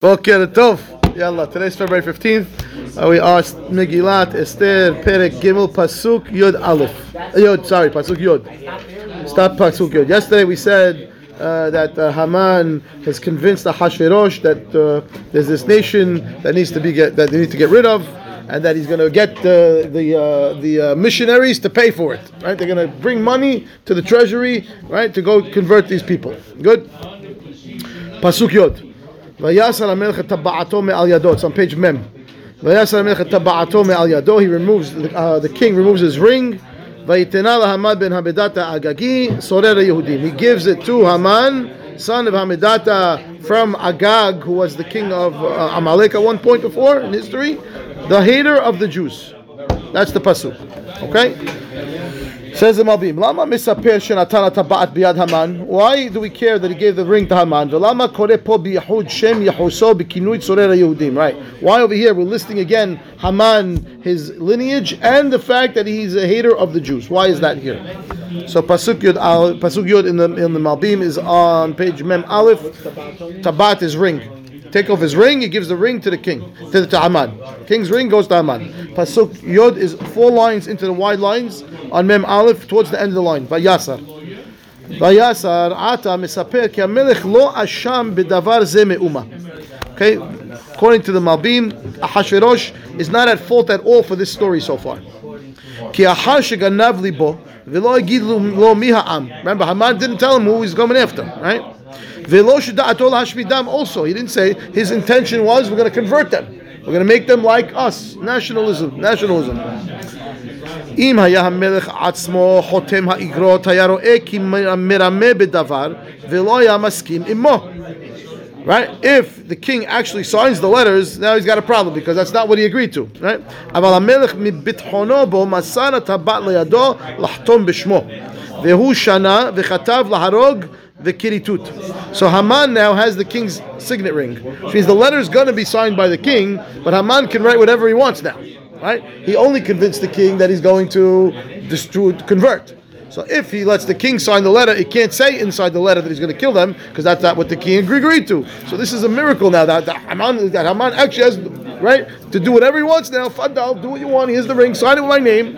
Boker Tov. Yalla, today's February 15th. Uh, we asked Megillat Esther Perek Gimel Pasuk Yod Aleph. Uh, Yod, sorry, Pasuk Yod. Stop Pasuk Yod. Yesterday we said uh, that uh, Haman has convinced the Hashverosh that uh, there's this nation that needs to be get, that they need to get rid of, and that he's going to get uh, the uh, the uh, missionaries to pay for it. Right? They're going to bring money to the treasury, right, to go convert these people. Good. Pasuk Yod. Vayasar HaMelech et taba'ato me'al yado. It's on page mem. Vayasar HaMelech et taba'ato me'al yado. He removes, uh, the king removes his ring. Vayitena Haman ben Hamedata Agagi sorer Yehudim. He gives it to Haman, son of Hamedata uh, from Agag, who was the king of uh, Amalek at one point before in history, the hater of the Jews. That's the pasuk. Okay. Says the Malbim, Lama misaper shenatan tabat biyad Haman. Why do we care that he gave the ring to Haman? Velama kore po biyahud shem yahuso bikinui tzorer Yehudim. Right? Why over here we're listing again Haman, his lineage, and the fact that he's a hater of the Jews. Why is that here? So pasuk yud, al, pasuk yud in the in the Malbim is on page mem aleph. Tabat is ring. Take off his ring, he gives the ring to the king, to the to Haman. King's ring goes to Haman. Pasuk Yod is four lines into the wide lines on Mem Aleph towards the end of the line. Vayasar. Vayasar ata misaper ki hamelech lo asham bedavar ze me'uma. Okay, according to the Malbim, Ahashverosh is not at fault at all for this story so far. Ki achar sheganav libo v'lo lo mi ha'am. Remember, Haman didn't tell him who he's coming after, right? V'lo sheda'atol hashmidam also. He didn't say his intention was we're going to convert them. We're going to make them like us. Nationalism. Nationalism. אם היה המלך עצמו חותם האגרות, היה רואה כי מרמה בדבר, ולא היה מסכים עמו. Right? If the king actually signs the letters, now he's got a problem because that's not what he agreed to. Right? אבל המלך מביטחונו בו מסר הטבעת לידו לחתום בשמו. והוא שנה וכתב להרוג the kiritut. So Haman now has the king's signet ring, which means the letter's going to be signed by the king, but Haman can write whatever he wants now. Right? He only convinced the king that he's going to convert. So if he lets the king sign the letter, he can't say inside the letter that he's going to kill them because that's not what the king agreed to. So this is a miracle now that, that Haman, that Haman actually has right to do whatever he wants now. Fadal, do what you want. Here's the ring. Sign it with my name.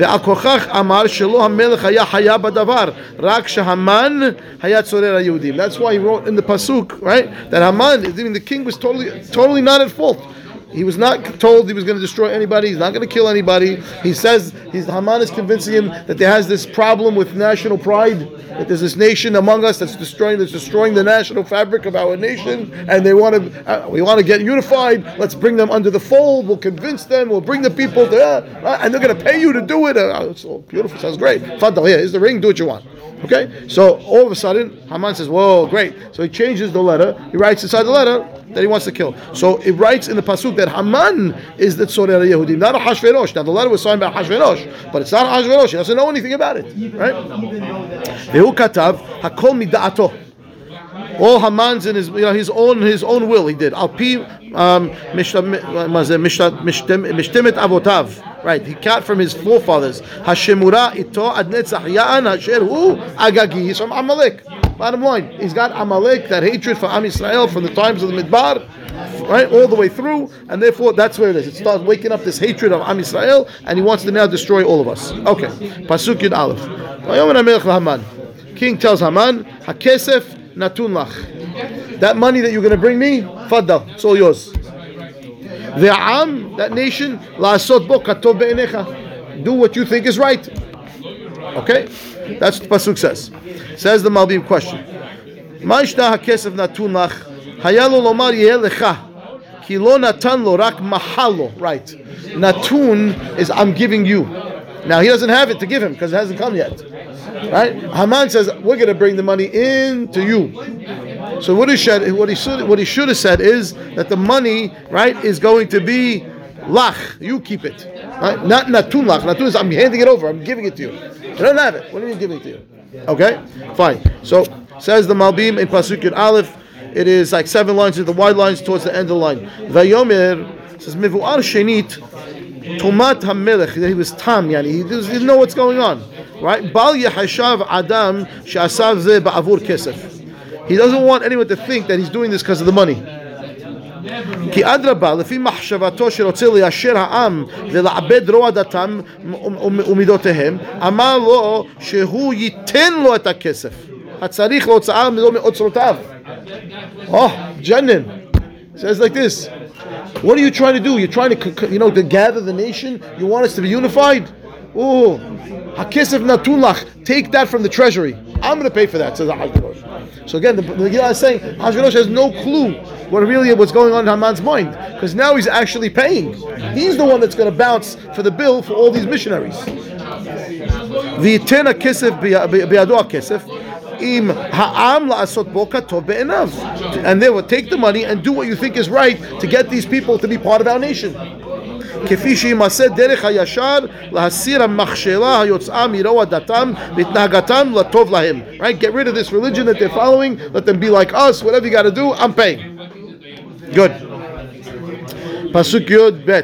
ועל כוכך אמר שלא המלך היה חיה בדבר, רק שהמן היה צורר היהודים. That's why he wrote in the pasuk, right, that Haman, I mean, the king was totally, totally not at fault. He was not told he was going to destroy anybody. He's not going to kill anybody. He says he's, Haman is convincing him that there has this problem with national pride. That there's this nation among us that's destroying that's destroying the national fabric of our nation, and they want to uh, we want to get unified. Let's bring them under the fold. We'll convince them. We'll bring the people there, uh, and they're going to pay you to do it. Uh, it's all beautiful. Sounds great. Fadal, here's the ring. Do what you want. Okay. So all of a sudden, Haman says, "Whoa, great!" So he changes the letter. He writes inside the letter that he wants to kill. So it writes in the pasuk that Haman is the Tzorer Yehudim, not a Hashverosh. Now the letter was signed by Hashverosh, but it's not Hashverosh. He doesn't know anything about it, right? Vehu katav hakol mida'ato. All Haman's in his, you know, his own, his own will. He did. Al pi um, mishtemet avotav. Right. He got from his forefathers. Hashemura ito ad netzach ya'an asher hu agagi. He's from Amalek. Bottom line, he's got Amalek, that hatred for Am Yisrael from the times of the Midbar, right, all the way through, and therefore that's where it is. It starts waking up this hatred of Am Yisrael, and he wants to now destroy all of us. Okay, Pasuk Yud Aleph. King tells Haman, Hakesef natun lach. That money that you're going to bring me, Faddal, it's all yours. The Am, that nation, la'asot bo katov be'enecha. Do what you think is right. Okay, that's what the pasuk says. Says the Malbim question. Ma'ishna lach hayalo lomar yeh lecha ki lo natan lo rak mahalo. Right. Natun is I'm giving you. Now he doesn't have it to give him because it hasn't come yet. Right? Haman says we're going to bring the money in to you. So what he said, what he should, what he should have said is that the money, right, is going to be lach. You keep it, right? Not natun lach. Natun is I'm handing it over. I'm giving it to you. You don't have it. What are you giving it to you? Okay, fine. So says the Malbim in Pasuk Yud Aleph. It is like seven lines of the wide lines towards the end of the line. Vayomer says mivuar shenit tomat hamelech. He was tam. Yani he didn't know what's going on. Right? Bal yehashav adam she'asav ze ba'avur kesef. He doesn't want anyone to think that he's doing this because of the money. כי אדרבה, לפי מחשבתו שרוצה ליישר העם ולעבד רוע דתם ומידותיהם, אמר לו שהוא ייתן לו את הכסף, הצריך להוצאה מאוצרותיו. Oh, Jenin says like this. What are you trying to do? You're trying to, you know, to gather the nation. You want us to be unified. Oh, hakesef natulach. Take that from the treasury. I'm going to pay for that. Says Hashverosh. so again, the, the Megillah is saying Hashverosh has no clue what really what's going on in Haman's mind because now he's actually paying. He's the one that's going to bounce for the bill for all these missionaries. The Tena Kisif Biadoa Kisif. And they will take the money and do what you think is right to get these people to be part of our nation. כפי שימסה דרך הישר להסיר המכשלה היוצאה מרוע דתם והתנהגתם לטוב להם. Right? Get rid of this religion that they're following. Let them be like us. Whatever you got to do, I'm paying. Good. פסוק י"ב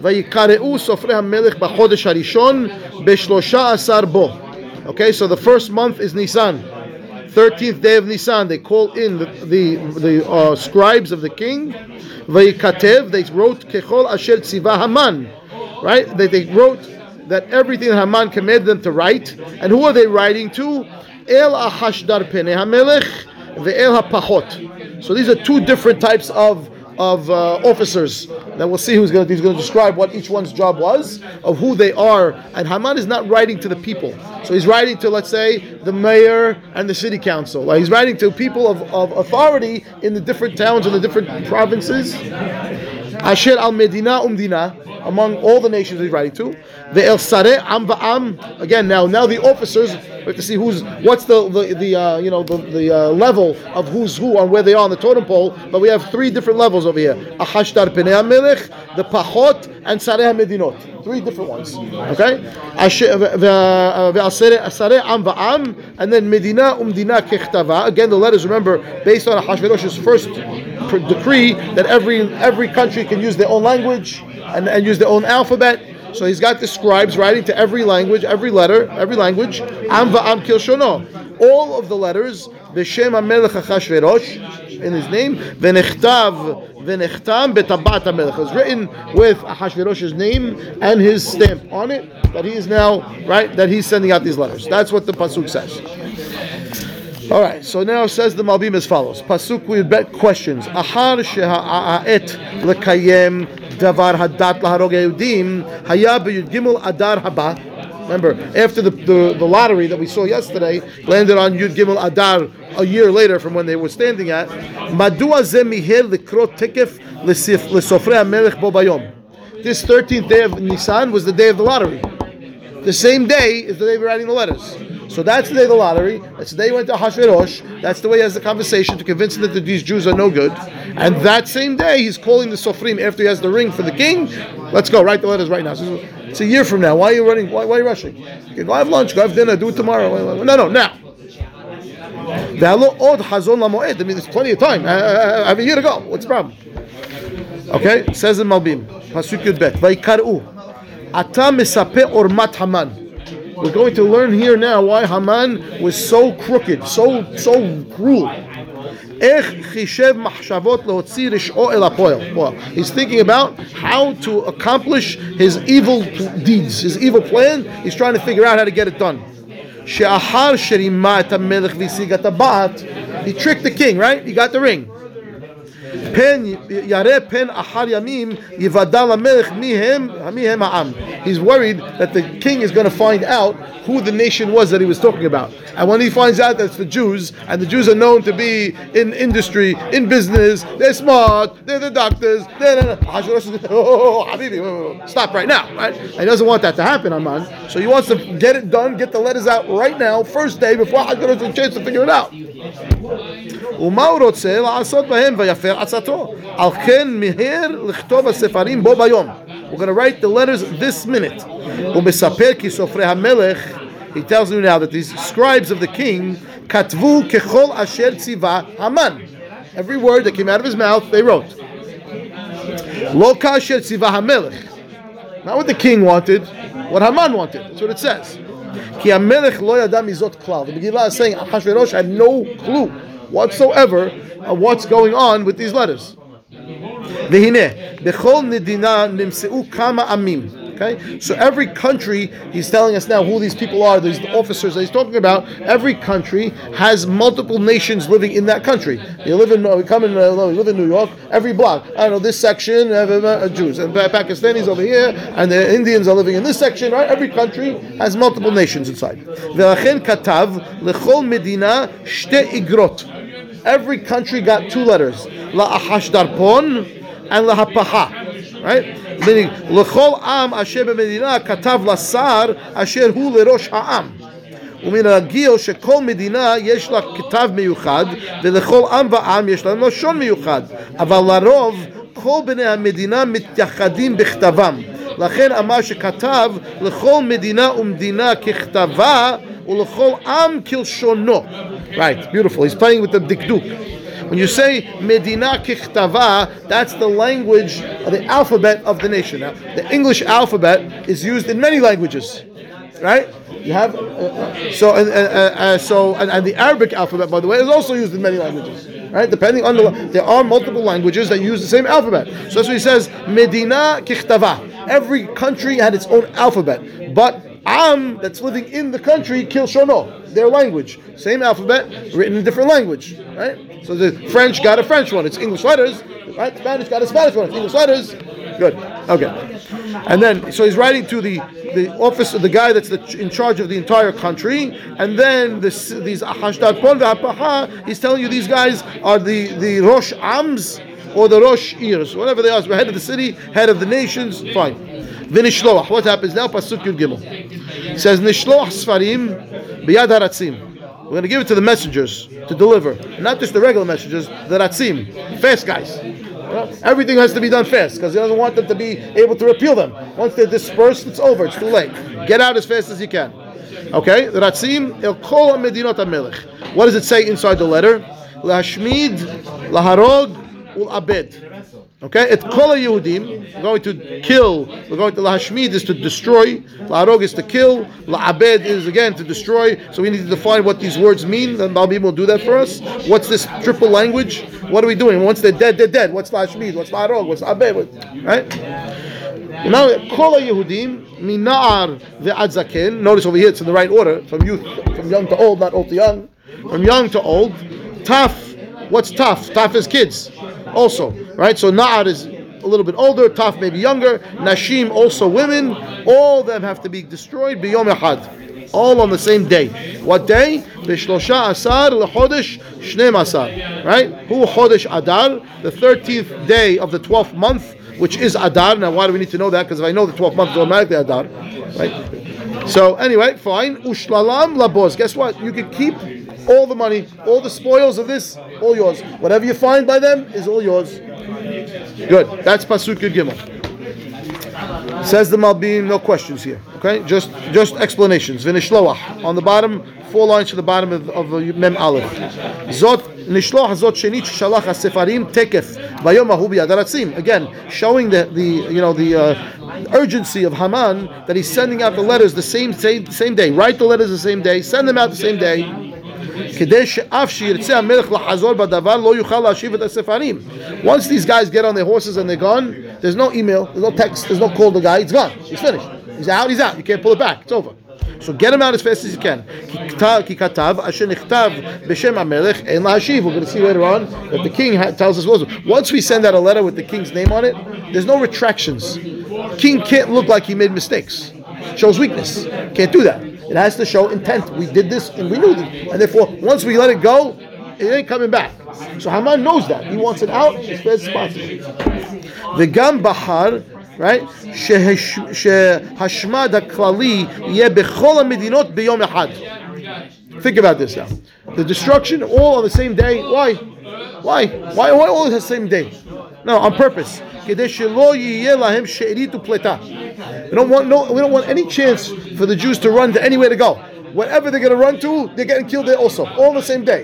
ויקראו סופרי המלך בחודש הראשון בשלושה עשר בו. Okay, so the first month is Nisan. 13th day of Nisan, they call in the, the, the uh, scribes of the king. They wrote Kechol Asher Tziva Haman. Right? They, they wrote that everything Haman commanded them to write. And who are they writing to? El Ahashdar Pene HaMelech Ve'el HaPachot. So these are two different types of of uh, officers that we'll see who's going to he's going to describe what each one's job was of who they are and Haman is not writing to the people. So he's writing to let's say the mayor and the city council. Like he's writing to people of, of authority in the different towns and the different provinces Asher al Medina umdina among all the nations he's writing to. The El Sare Am Va'am. Again, now now the officers we have to see who's what's the the, the uh, you know the, the uh, level of who's who on where they are on the totem pole. But we have three different levels over here: Ahashtar Penei Melech, the Pachot, and Sareh Medinot. Three different ones. Okay, uh, uh, Am Va'am, and then Medina Umdina Kechtava. Again, the letters remember based on Hashverosh's first decree that every every country can use their own language and, and use their own alphabet. So he's got the scribes writing to every language, every letter, every language. Am va'am. All of the letters, in his name, v'nechtav, v'nechtam betabat hamelech. It's written with Achashverosh's name and his stamp on it, that he is now, right, that he's sending out these letters. That's what the Pasuk says. All right, so now says the Malbim as follows. Pasuk we bet questions. Ahar sheha'et lekayem davar hadat laharog Yehudim haya b'yud adar haba. Remember, after the, the, the, lottery that we saw yesterday landed on Yud Gimel Adar a year later from when they were standing at. This 13th day of Nisan was the day of the lottery. The same day is the day we're writing the letters. So that's the day of the lottery. That's the day he went to Hashverosh. That's the way he has the conversation to convince him that these Jews are no good. And that same day, he's calling the Sofrim after he has the ring for the king. Let's go, write the letters right now. It's a year from now. Why are you running? Why, why are you rushing? You go have lunch, go have dinner, do it tomorrow. No, no, now. I mean, there's plenty of time. I, have a year to go. What's the problem? Okay, says in Malbim, Pasuk Yud Bet, Vaikar'u, Ata mesape ormat Haman. We're going to learn here now why Haman was so crooked, so so cruel. He's thinking about how to accomplish his evil deeds, his evil plan. He's trying to figure out how to get it done. He tricked the king, right? He got the ring. Pen Yare Pen Ahar Yamim Yivadal Amelech Mihem Mihem Ha'am. He's worried that the king is going to find out who the nation was that he was talking about. And when he finds out that it's the Jews, and the Jews are known to be in industry, in business, they're smart, they're the doctors, they're the, oh, oh, oh, Habibi, stop right now, right? And he doesn't want that to happen, Aman. So he wants to get it done, get the letters out right now, first day, before I has a chance to figure it out. ומה הוא רוצה לעשות בהם ויפר עצתו. על כן מיהר לכתוב הספרים בו ביום. We're going to write the letters this minute. הוא מספר כי סופרי המלך, he tells you now that these scribes of the king כתבו ככל אשר ציווה המן. Every word that came out of his mouth, they wrote. לא כאשר ציווה המלך. Not what the king wanted, what Haman wanted. That's what it says. כי המלך לא ידע מזאת כלל. The Megillah is saying, Achashverosh had no clue whatsoever of what's going on with these letters. והנה, בכל מדינה נמצאו כמה עמים. Okay, so every country, he's telling us now who these people are, these officers that he's talking about. Every country has multiple nations living in that country. You live in, we come in, uh, you live in New York. Every block, I don't know this section, uh, uh, Jews and Pakistanis over here, and the Indians are living in this section. Right, every country has multiple nations inside. ולכן כתב לכל מדינה שתי איגרות. Every country got two letters. לאחשדרפון and להפחה. Right? meaning לכל עם אשר במדינה כתב לשר אשר הוא לראש העם. ומן הרגיל שכל מדינה יש לה כתב מיוחד ולכל עם ועם יש להם לשון מיוחד אבל לרוב כל בני המדינה מתייחדים בכתבם לכן אמר שכתב לכל מדינה ומדינה ככתבה Ulechol am kilshono. Right, beautiful. He's playing with the dikduk. When you say Medina kichtava, that's the language, the alphabet of the nation. Now, the English alphabet is used in many languages, right? You have uh, uh so and uh, uh, uh, so and, and, the Arabic alphabet, by the way, is also used in many languages, right? Depending on the there are multiple languages that use the same alphabet. So that's what he says. Medina kichtava. Every country had its own alphabet, but Am that's living in the country, Kilshono, their language. Same alphabet, written in different language. Right? So the French got a French one, it's English letters. Right? Spanish got a Spanish one, it's English letters. Good. Okay. And then, so he's writing to the the office of the guy that's the, in charge of the entire country, and then this, these Hashdad he's telling you these guys are the the Rosh Ams or the Rosh Ears, whatever they are. So head of the city, head of the nations, fine. What happens now? Pasuk Yud Gimel. Says Nishloach Sfarim biyad haratzim. We're going to give it to the messengers to deliver, not just the regular messengers, the ratzim, fast guys. Everything has to be done fast because he doesn't want them to be able to repeal them. Once they're dispersed, it's over. It's too late. Get out as fast as you can. Okay, the ratzim el kol medinot. What does it say inside the letter? Lahashmid, laharog, ul abed. Okay, et kol Yehudim, we're going to kill, we're going to lahashmid is to destroy, laharog is to kill, laabed is again to destroy. So we need to define what these words mean, and Malbim will do that for us. What's this triple language? What are we doing? Once they're dead, they're dead. What's lahashmid? What's laharog? What's abed? Right? Now, kol Yehudim minar ve'ad zaken. Notice over here it's in the right order, from youth, from young to old, not old to young, from young to old. Taf. What's tough? Tough is kids also, right? So Na'ar is a little bit older, Taf maybe younger, Nashim also women, all of them have to be destroyed biyom echad, all on the same day. What day? Bishlosha asar lechodesh shneim asar, right? Who chodesh adar, the 13th day of the 12th month, which is adar. Now, why do we need to know that? Because if I know the 12th month is automatically adar, right? So anyway, fine. Ushlalam labos. Guess what? You can keep all the money, all the spoils of this, all yours. Whatever you find by them is all yours. Good. That's Pasuk Yud Gimel. Says the Malbim, no questions here. Okay, just just explanations. Vinishloach on the bottom, four lines to the bottom of, of Mem Aleph. Zot nishloach zot shenit shalach hasefarim tekef vayom ahu. Again, showing the the you know the uh, urgency of Haman that he's sending out the letters the same same same day. Write the letters the same day. Send them out the same day. Once these guys get on their horses and they're gone, there's no email, there's no text, there's no call to the guy, it's gone. He's finished. He's out, he's out. You can't pull it back. It's over. So get him out as fast as you can. We're going to see later on that the king tells us once we send out a letter with the king's name on it, there's no retractions. King can't look like he made mistakes. Shows weakness. Can't do that. It has to show intent. We did this and we knew this. And therefore, once we let it go, it ain't coming back. So Haman knows that. He wants it out as fast as possible. The Gam Bahar, right? שהשמד הכללי יהיה בכל המדינות ביום אחד. Think about this now. The destruction all on the same day. Why? Why? Why, why all on the same day? No, on purpose. We don't want no, we don't want any chance for the Jews to run to anywhere to go. Whatever they're going to run to, they're getting killed there also, all the same day.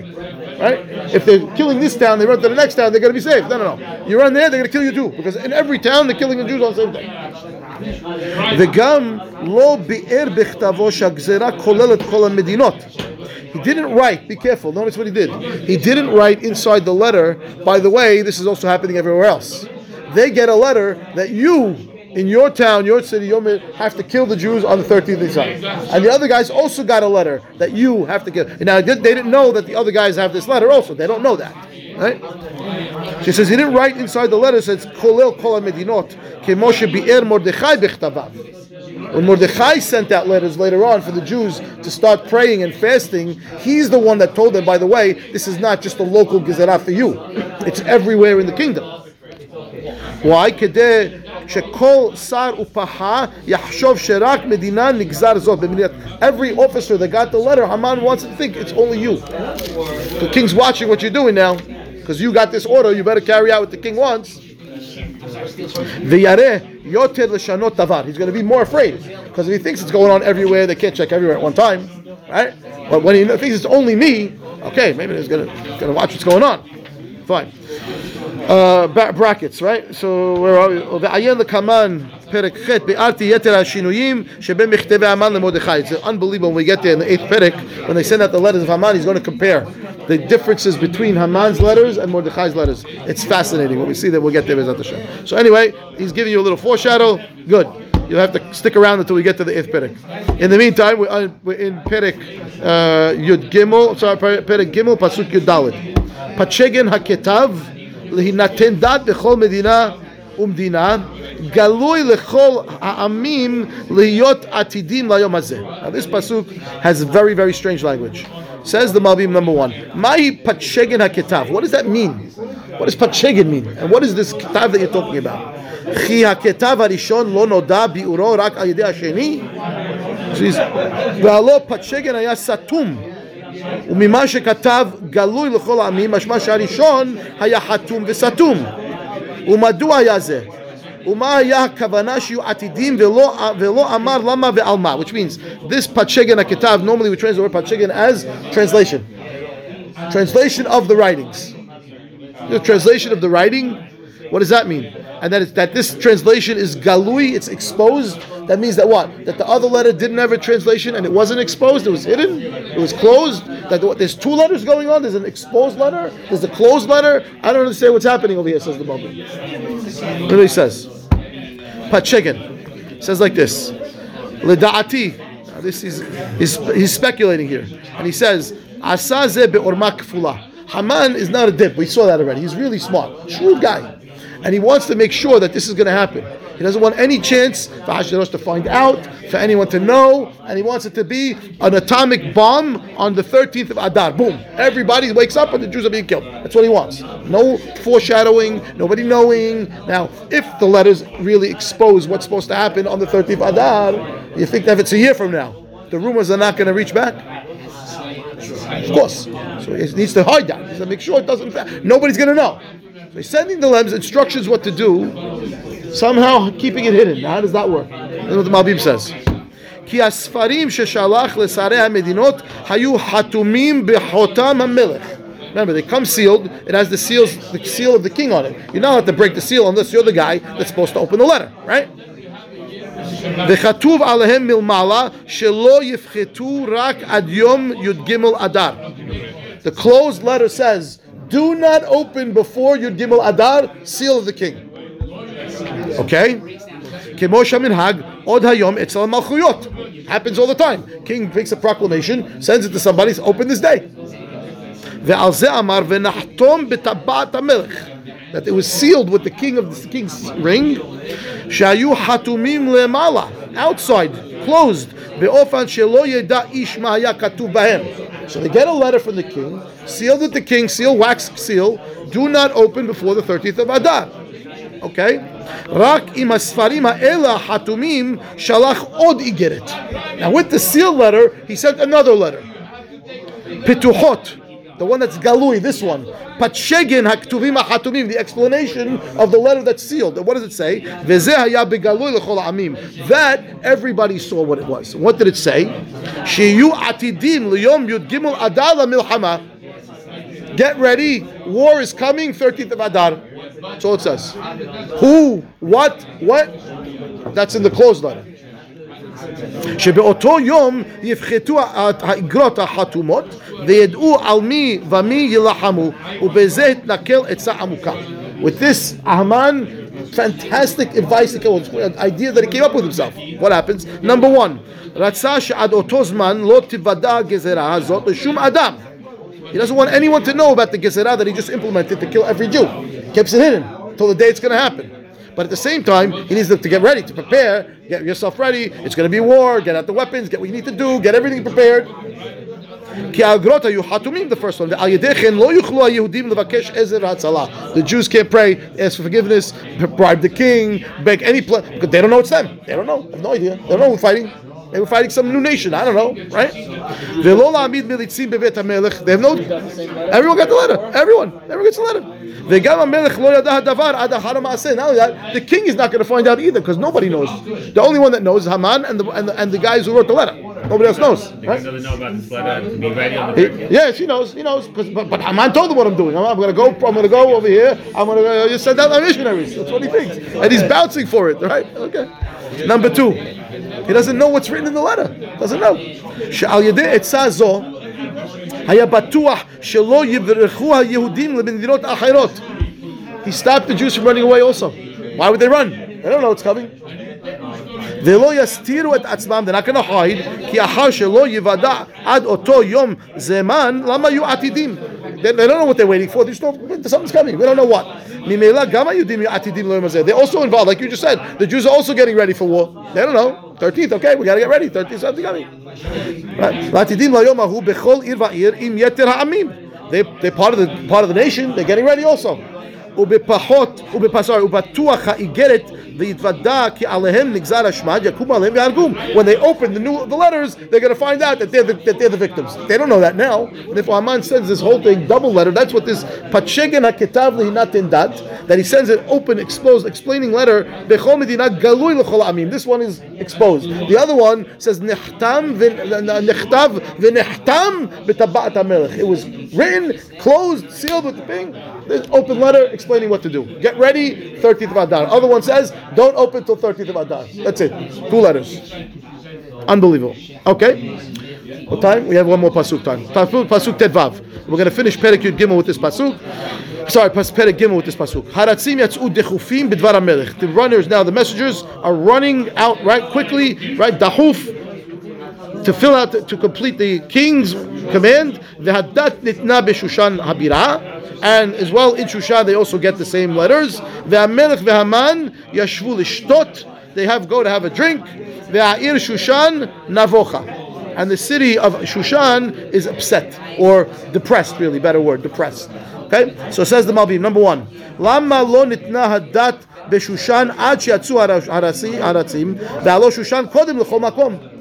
Right? If they're killing this town, they run to the next town, they're going to be safe. No, no, no. You run there, they're going to kill you too, because in every town they're killing the Jews on the same day. וגם לא ביאר בכתבו שהגזרה כוללת כל המדינות. He didn't write. Be careful. Notice what he did. He didn't write inside the letter. By the way, this is also happening everywhere else. They get a letter that you in your town, your city, you have to kill the Jews on the 13th of Nisan. And the other guys also got a letter that you have to kill. Now, they didn't know that the other guys have this letter also. They don't know that. Right? She says he didn't write inside the letter, it says, Kolel kol medinot, kemoshe. When Mordechai sent out letters later on for the Jews to start praying and fasting, he's the one that told them, by the way, this is not just a local gezerah for you. It's everywhere in the kingdom. Why? שכל שר ופחה יחשוב שרק מדינה נגזר זאת במדינת... Every officer that got the letter, Haman wants to think it's only you. The king's watching what you're doing now, because you got this order, you better carry out what the king wants. yoter l'shanot tavar. He's going to be more afraid, because if he thinks it's going on everywhere, they can't check everywhere at one time, right? But when he thinks it's only me, okay, maybe he's going to, going to watch what's going on. Fine Uh, brackets, right? So where are we? ועיין לקמן פרק ח' ביארתי יתר השינויים שבין מכתבי המן למרדכי. It's unbelievable when we get there in the eighth perek, when they send out the letters of Haman, he's going to compare the differences between Haman's letters and Mordechai's letters. It's fascinating. When we see that, we'll get there, Bezat Hashem. So anyway, he's giving you a little foreshadow. Good. You'll have to stick around until we get to the eighth perek. In the meantime, we're, uh, we're in perek uh, Yud Gimel, sorry, perek Gimel, Pasuk Yud Dalet. Pachegen HaKetav, להינתן דת בכל מדינה ומדינה, גלוי לכל העמים להיות עתידים ליום הזה. Now this pasuk has very very strange language. Says the Malbim number one. מהי פצ'גן הכתב? What does that mean? What does פצ'גן mean? And what is this כתב that you're talking about? כי הכתב הראשון לא נודע ביאורו רק על ידי השני? והלא פצ'גן היה סתום. וממה שכתב גלוי לכל העמים, משמע שהראשון היה חתום וסתום. ומדוע היה זה? ומה היה הכוונה שיהיו עתידים ולא, ולא אמר למה ועל מה? Which means, this פצ'גן הכתב, normally we translate the word פצ'גן as translation. Translation of the writings. The translation of the writing, what does that mean? And that, that this translation is galui, it's exposed that means that what? That the other letter didn't have a translation and it wasn't exposed, it was hidden, it was closed. That there's two letters going on, there's an exposed letter, there's a closed letter. I don't understand what's happening over here, says the Bible. What he says? Pachegan says like this. Lida'ati. This is he's, he's speculating here. And he says, Asaze be'orma. Haman is not a dip. We saw that already. He's really smart. Shrewd guy. And he wants to make sure that this is going to happen. He doesn't want any chance for Hashverosh to find out, for anyone to know, and he wants it to be an atomic bomb on the 13th of Adar. Boom. Everybody wakes up and the Jews are being killed. That's what he wants. No foreshadowing, nobody knowing. Now, if the letters really expose what's supposed to happen on the 13th of Adar, you think that if it's a year from now, the rumors are not going to reach back? Of course. So he needs to hide that. He needs to make sure it doesn't. Nobody's going to know. So he's sending the lems instructions what to do somehow keeping it hidden. How does that work? That's what the Malbim says. כי הספרים ששלח לשרי המדינות היו חתומים בחותם המלך. Remember, they come sealed. It has the seals, the seal of the king on it. You're not allowed to break the seal unless you're the guy that's supposed to open the letter, right? וכתוב עליהם מלמעלה שלא יפחתו רק עד יום י"ג אדר. The closed letter says, do not open before Yud Gimel Adar, seal of the king. Okay? כמו שהמנהג עוד היום אצל המלכויות. Happens all the time. King makes a proclamation, sends it to somebody, says, open this day. ועל זה אמר ונחתום בטבעת המלך. That it was sealed with the king of the king's ring. שהיו חתומים למעלה, outside, closed. באופן שלא ידע איש מה היה כתוב בהם. So they get a letter from the king, sealed with the king, seal, wax seal, do not open before the 30th of Adar. Okay? רק עם הספרים האלה החתומים שלח עוד איגרת. Now with the sealed letter, he sent another letter. פיתוחות, the one that's galui, this one. Patshegin haktuvim hatumim, the explanation of the letter that's sealed. What does it say? That everybody saw what it was. What did it say? Shiyu atidim liyom yud gimel adar milhama. Get ready, war is coming, 13th of Adar. All it says. Who, what, what? That's in the closed letter. שבאותו יום יפחתו האגרות החתומות וידעו על מי ומי יילחמו ובזה התנכל עצה עמוקה. With this, Haman, fantastic advice, idea that he came up with himself. What happens? Number one, רצה שעד אותו זמן לא תיוודע הגזרה הזאת לשום אדם. He doesn't want anyone to know about the gezerah that he just implemented to kill every Jew. Keeps it hidden until the day it's going to happen. But at the same time, he needs to get ready, to prepare, get yourself ready. It's going to be war, get out the weapons, get what you need to do, get everything prepared. The first one. The Jews can't pray, ask for forgiveness, bribe the king, beg any place they don't know it's them. They don't know. Have no idea. They don't know who's fighting. They were fighting some new nation. I don't know, right? They have no. Everyone got the letter. Everyone. Everyone gets the letter. Not only that, the king is not going to find out either because nobody knows. The only one that knows is Haman and the, and the, and the guys who wrote the letter. Nobody else knows. Right? Doesn't know about this letter to be ready on the He- yes, he knows. He knows. 'cause- But, but Haman told him what I'm doing. I'm, I'm going to go. I'm going to go over here. I'm going to uh, just send out my missionaries. That's what he thinks, and he's bouncing for it. Right? Okay. Number two, he doesn't know what's written in the letter. Doesn't know. שעל ידי עצה זו היה בטוח שלא יברחו היהודים למדינות אחרות. He stopped the Jews from running away also. Why would they run? They don't know what's coming. ולא יסתירו את עצמם, they're not going to hide, כי אחר שלא יוודע עד אותו יום זמן, למה יהיו עתידים? They, they don't know what they're waiting for, they just know something's coming, we don't know what. ממילא גם היהודים יהיו עתידים ליום הזה. They're also involved, like you just said, the Jews are also getting ready for war. They don't know. 13th, okay, we gotta get ready, 13th, something coming. Right. ועתידים ליום ההוא בכל עיר ועיר עם יתר העמים. They, they're part of the part of the nation, they're getting ready also. ובפחות, ובפסור, ובטוח האיגרת ויתוודע כי עליהם נגזר השמד, יקום עליהם ויהרגום. When they open the new the letters, they're going to find out that they're the, that they're the victims. They don't know that now. And if Haman sends this whole thing double letter, that's what this Patshegan HaKetav Lehinatin Dat, that he sends an open, exposed, explaining letter, Bechol Medina Galui L'chol Amim. This one is exposed. The other one says Nechtam Nechtav V'nechtam B'tabat HaMelech. It was written, closed, sealed with the thing. This open letter explaining what to do. Get ready, 13th of Adar. Other one says, don't open till 13th of Adar. That's it. Two letters. Unbelievable. Okay. What time? We have one more pasuk time. Pasuk, Tedvav. We're going to finish Perek Gimel with this pasuk. Sorry, Perek Gimel with this pasuk. Haratzim yatzu dechufim b'dvar. The runners now, the messengers are running out right quickly, right dahuf to fill out to complete the king's command. The hadat nitna b'shushan habira. And as well in Shushan they also get the same letters. The V'hamelech v'haman yashvu lishtot. They have go to have a drink. V'ha'ir Shushan navocha. And the city of Shushan is upset or depressed, really, better word, depressed. Okay? So says the Malbim, number one. Lama lo nitna hadat ad shiatzu harasi- haratzim ve'alo Shushan kodem l'chol makom.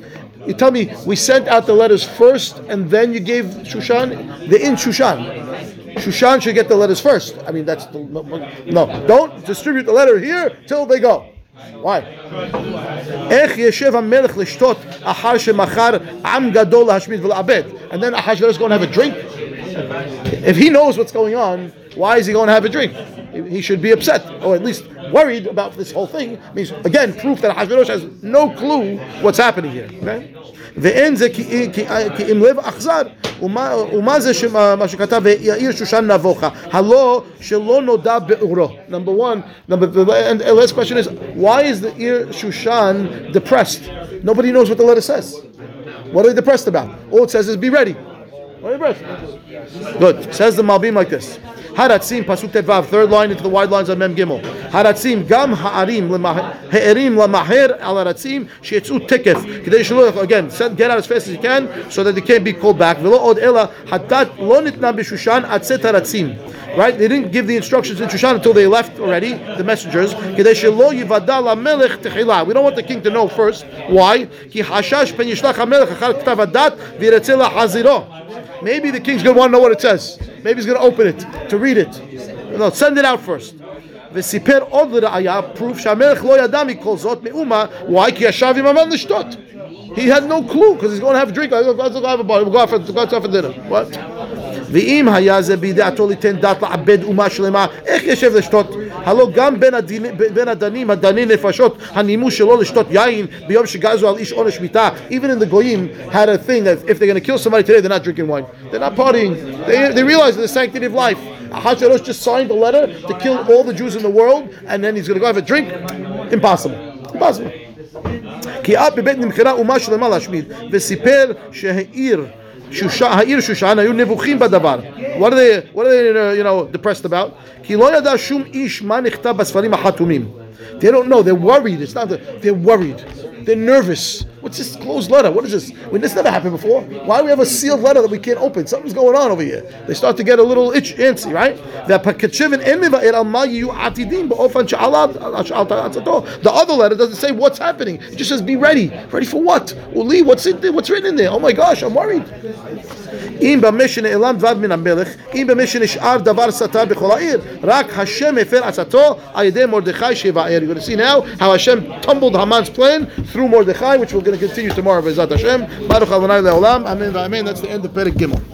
You tell me we sent out the letters first and then you gave Shushan? They're in Shushan. Shushan should get the letters first. I mean, that's the, no. Don't distribute the letter here till they go. Why? איך ישב המלך לשתות אחר שמכר עם גדול להשמיד ולאבד? And then Ahasuerus is going to have a drink? If he knows what's going on, why is he going to have a drink? He should be upset, or at least worried about this whole thing. Means again, proof that Ahasuerus has no clue what's happening here. Okay? ואין זה כי כי- כי אם לב אכזר, ומה ומה זה שמה- מה שכתב ויאיר שושן נבוכה, הלא שלא נודע באורו. Number one, number, the and the last question is, why is the ear Shushan depressed? Nobody knows what the letter says. What are they depressed about? All it says is be ready. What are they depressed? Good. Says the Malbim like this. Haratzim pasuk tedvav, third line into the wide lines of Mem Gimel. Haratzim gam ha'arim ha'erim lamaher al haratzim she'etzu tikef. Kidei shelo- Again, get out as fast as you can so that they can't be called back. V'lo od ela hadat lo nitna b'shushan atzet haratzim. Right? They didn't give the instructions in Shushan until they left already, the messengers. We don't want the king to know first. Why? Maybe the king's going to want to know what it says. Maybe he's going to open it to read it. No, send it out first. וסיפר עוד לראיה, proof שהמלך לא ידע מכל זאת מאומה, why? כי ישב עם המן לשתות. He had no clue because he's going to have a drink. Let's go have a bar. We'll go out for, go out for dinner. What? ואם היה זה בידיעתו ליתן דת לעבד אומה שלמה, איך ישב לשתות? הלא גם בין, הדין, בין הדנים הדנים נפשות הנימוס שלו לשתות יין ביום שגזו על איש עונש מיתה. Even in the goyim had a thing that if they're going to kill somebody today, they're not drinking wine. They're not partying. They, they realize the sanctity of life. Hashverosh just signed a letter to kill all the Jews in the world, and then he's going to go have a drink. Impossible. Impossible. כי אף בבית נמכרה אומה שלמה להשמיד, וסיפר שהעיר Ha'ir Shushan, What are they, what are they uh, you know, depressed about? They don't know, they're worried. It's not, they're worried. They're nervous. What's this closed letter? What is this? When this never happened before. Why do we have a sealed letter that we can't open? Something's going on over here. They start to get a little itch, antsy, right? The other letter doesn't say what's happening. It just says be ready. Ready for what? Uli, what's it? There? What's written in there? Oh my gosh, I'm worried. אם במה שנעלם דבר מן המלך, אם במה שנשאר דבר סתר בכל העיר, רק השם הפר עצתו על ידי מרדכי שיבער. You're going to see now how Hashem tumbled Haman's plan through Mordechai, which we're going to continue tomorrow, Bezat Hashem. Baruch Adonai Le'olam. Amen. Amen. That's the end of Perek Gimel.